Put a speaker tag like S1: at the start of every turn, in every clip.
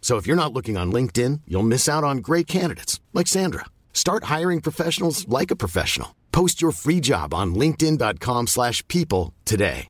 S1: So if you're not looking on LinkedIn, you'll miss out on great candidates like Sandra. Start hiring professionals like a professional. Post your free job on linkedin.com/people today.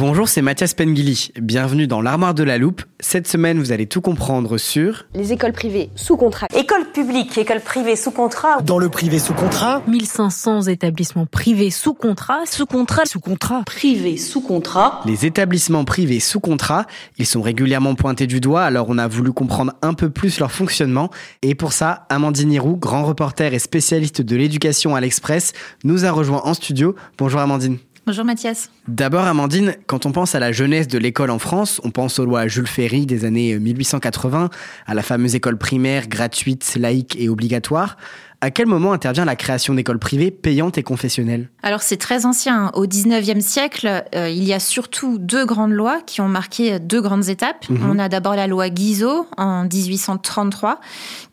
S2: Bonjour, c'est Mathias Pengili. Bienvenue dans l'armoire de la loupe. Cette semaine, vous allez tout comprendre sur
S3: les écoles privées sous contrat.
S4: Écoles publiques, écoles privées sous contrat.
S5: Dans le privé sous contrat.
S6: 1500 établissements privés sous contrat, sous contrat,
S5: sous contrat.
S4: Privés sous contrat.
S2: les établissements privés sous contrat. Ils sont régulièrement pointés du doigt, alors on a voulu comprendre un peu plus leur fonctionnement. Et pour ça, Amandine Hiroux, grand reporter et spécialiste de l'éducation à l'Express, nous a rejoint en studio. Bonjour Amandine.
S6: Bonjour Mathias.
S2: D'abord, Amandine, quand on pense à la jeunesse de l'école en France, on pense aux lois Jules Ferry des années 1880, à la fameuse école primaire gratuite, laïque et obligatoire. À quel moment intervient la création d'écoles privées payantes et confessionnelles?
S6: Alors c'est très ancien. Au 19e siècle, euh, il y a surtout deux grandes lois qui ont marqué deux grandes étapes.
S2: Mhm.
S6: On a d'abord la loi Guizot en 1833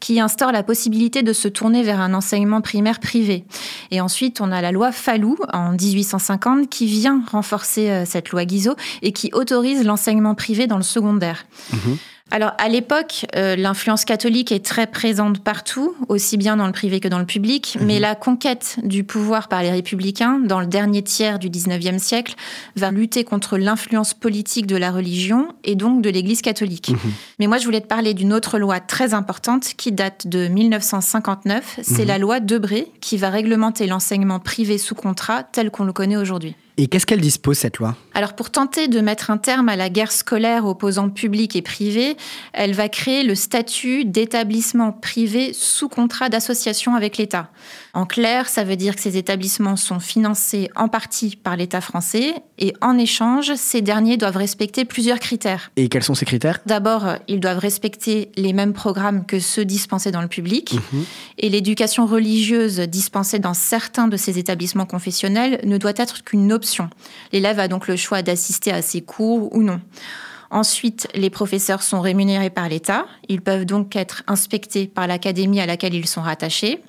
S6: qui instaure la possibilité de se tourner vers un enseignement primaire privé. Et ensuite, on a la loi Fallou en 1850 qui vient renforcer euh, cette loi Guizot et qui autorise l'enseignement privé dans le secondaire. Alors à l'époque, euh, l'influence catholique est très présente partout, aussi bien dans le privé que dans le public, mais la conquête du pouvoir par les républicains dans le dernier tiers du 19e siècle va lutter contre l'influence politique de la religion et donc de l'Église catholique. Mais moi je voulais te parler d'une autre loi très importante qui date de 1959, c'est la loi Debré qui va réglementer l'enseignement privé sous contrat tel qu'on le connaît aujourd'hui.
S2: Et qu'est-ce qu'elle dispose, cette loi?
S6: Alors pour tenter de mettre un terme à la guerre scolaire opposant public et privé, elle va créer le statut d'établissement privé sous contrat d'association avec l'État. En clair, ça veut dire que ces établissements sont financés en partie par l'État français et en échange, ces derniers doivent respecter plusieurs critères.
S2: Et quels sont ces critères?
S6: D'abord, euh, ils doivent respecter les mêmes programmes que ceux dispensés dans le public. Et l'éducation religieuse dispensée dans certains de ces établissements confessionnels ne doit être qu'une option. L'élève a donc le choix d'assister à ces cours ou non. Ensuite, les professeurs sont rémunérés par l'État. Ils peuvent donc être inspectés par l'académie à laquelle ils sont rattachés.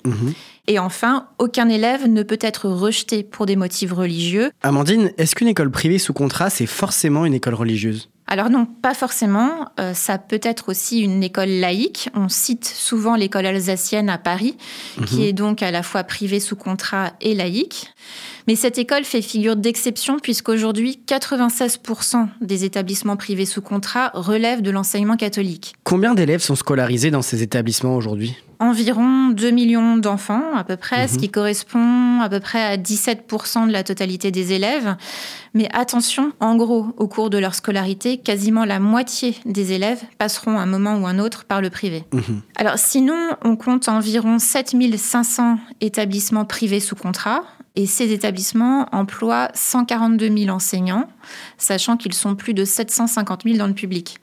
S6: Et enfin, aucun élève ne peut être rejeté pour des motifs religieux.
S2: Amandine, est-ce qu'une école privée sous contrat, c'est forcément une école religieuse?
S6: Alors non, pas forcément. Euh, ça peut être aussi une école laïque. On cite souvent l'école alsacienne à Paris, qui est donc à la fois privée sous contrat et laïque. Mais cette école fait figure d'exception puisqu'aujourd'hui, 96% des établissements privés sous contrat relèvent de l'enseignement catholique.
S2: Combien d'élèves sont scolarisés dans ces établissements aujourd'hui?
S6: Environ 2 millions d'enfants à peu près, ce qui correspond à peu près à 17% de la totalité des élèves. Mais attention, en gros, au cours de leur scolarité, quasiment la moitié des élèves passeront à un moment ou un autre par le privé. Alors sinon, on compte environ 7500 établissements privés sous contrat. Et ces établissements emploient 142 000 enseignants, sachant qu'ils sont plus de 750 000 dans le public.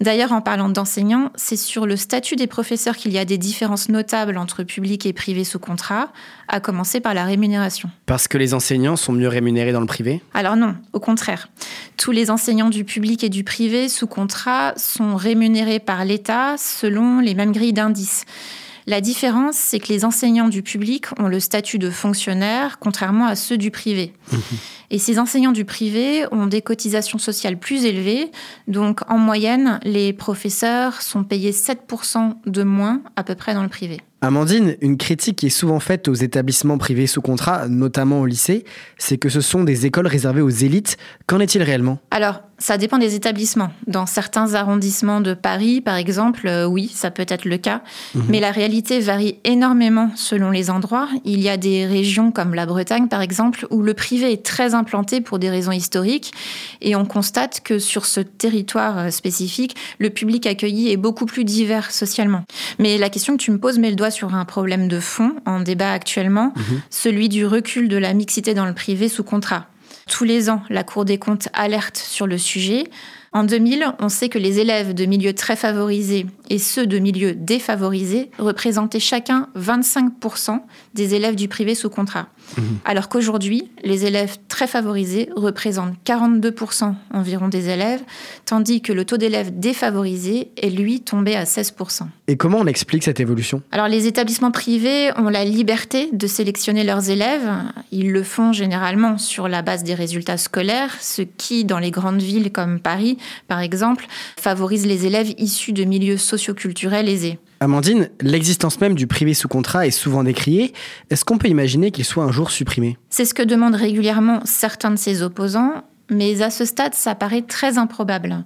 S6: D'ailleurs, en parlant d'enseignants, c'est sur le statut des professeurs qu'il y a des différences notables entre public et privé sous contrat, à commencer par la rémunération.
S2: Parce que les enseignants sont mieux rémunérés dans le privé?
S6: Alors non, au contraire. Tous les enseignants du public et du privé sous contrat sont rémunérés par l'État selon les mêmes grilles d'indices. La différence, c'est que les enseignants du public ont le statut de fonctionnaire, contrairement à ceux du privé. Et ces enseignants du privé ont des cotisations sociales plus élevées. Donc, en moyenne, les professeurs sont payés 7% de moins à peu près dans le privé.
S2: Amandine, une critique qui est souvent faite aux établissements privés sous contrat, notamment au lycée, c'est que ce sont des écoles réservées aux élites. Qu'en est-il réellement?
S6: Alors, ça dépend des établissements. Dans certains arrondissements de Paris, par exemple, euh, oui, ça peut être le cas. Mhm. Mais la réalité varie énormément selon les endroits. Il y a des régions comme la Bretagne, par exemple, où le privé est très implanté pour des raisons historiques. Et on constate que sur ce territoire euh, spécifique, le public accueilli est beaucoup plus divers socialement. Mais la question que tu me poses met le doigt sur un problème de fond en débat actuellement, mhm. celui du recul de la mixité dans le privé sous contrat. Tous les ans, la Cour des comptes alerte sur le sujet. En 2000, on sait que les élèves de milieux très favorisés et ceux de milieux défavorisés représentaient chacun 25% des élèves du privé sous contrat. Mhm. Alors qu'aujourd'hui, les élèves très favorisés représentent 42% environ des élèves, tandis que le taux d'élèves défavorisés est lui tombé à 16%.
S2: Et comment on explique cette évolution?
S6: Alors les établissements privés ont la liberté de sélectionner leurs élèves. Ils le font généralement sur la base des résultats scolaires, ce qui, dans les grandes villes comme Paris, par exemple, favorise les élèves issus de milieux socioculturels aisés.
S2: Amandine, l'existence même du privé sous contrat est souvent décriée. Est-ce qu'on peut imaginer qu'il soit un jour supprimé?
S6: C'est ce que demandent régulièrement certains de ses opposants, mais à ce stade, ça paraît très improbable.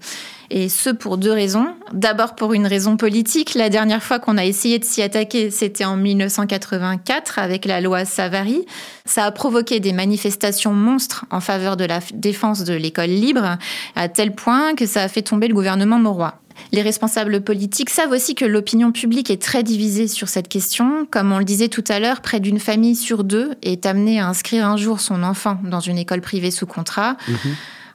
S6: Et ce pour deux raisons. D'abord pour une raison politique. La dernière fois qu'on a essayé de s'y attaquer, c'était en 1984 avec la loi Savary. Ça a provoqué des manifestations monstres en faveur de la défense de l'école libre, à tel point que ça a fait tomber le gouvernement Mauroy. Les responsables politiques savent aussi que l'opinion publique est très divisée sur cette question. Comme on le disait tout à l'heure, près d'une famille sur deux est amenée à inscrire un jour son enfant dans une école privée sous contrat. Mhm.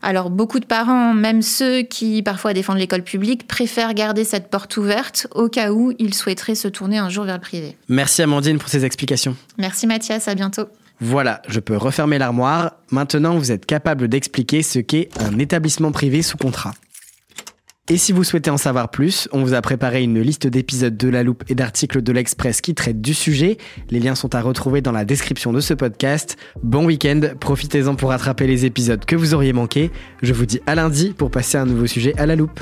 S6: Alors beaucoup de parents, même ceux qui parfois défendent l'école publique, préfèrent garder cette porte ouverte au cas où ils souhaiteraient se tourner un jour vers le privé.
S2: Merci Amandine pour ces explications.
S6: Merci Mathias, à bientôt.
S2: Voilà, je peux refermer l'armoire. Maintenant, vous êtes capable d'expliquer ce qu'est un établissement privé sous contrat. Et si vous souhaitez en savoir plus, on vous a préparé une liste d'épisodes de La Loupe et d'articles de l'Express qui traitent du sujet. Les liens sont à retrouver dans la description de ce podcast. Bon week-end, profitez-en pour rattraper les épisodes que vous auriez manqués. Je vous dis à lundi pour passer un nouveau sujet à La Loupe.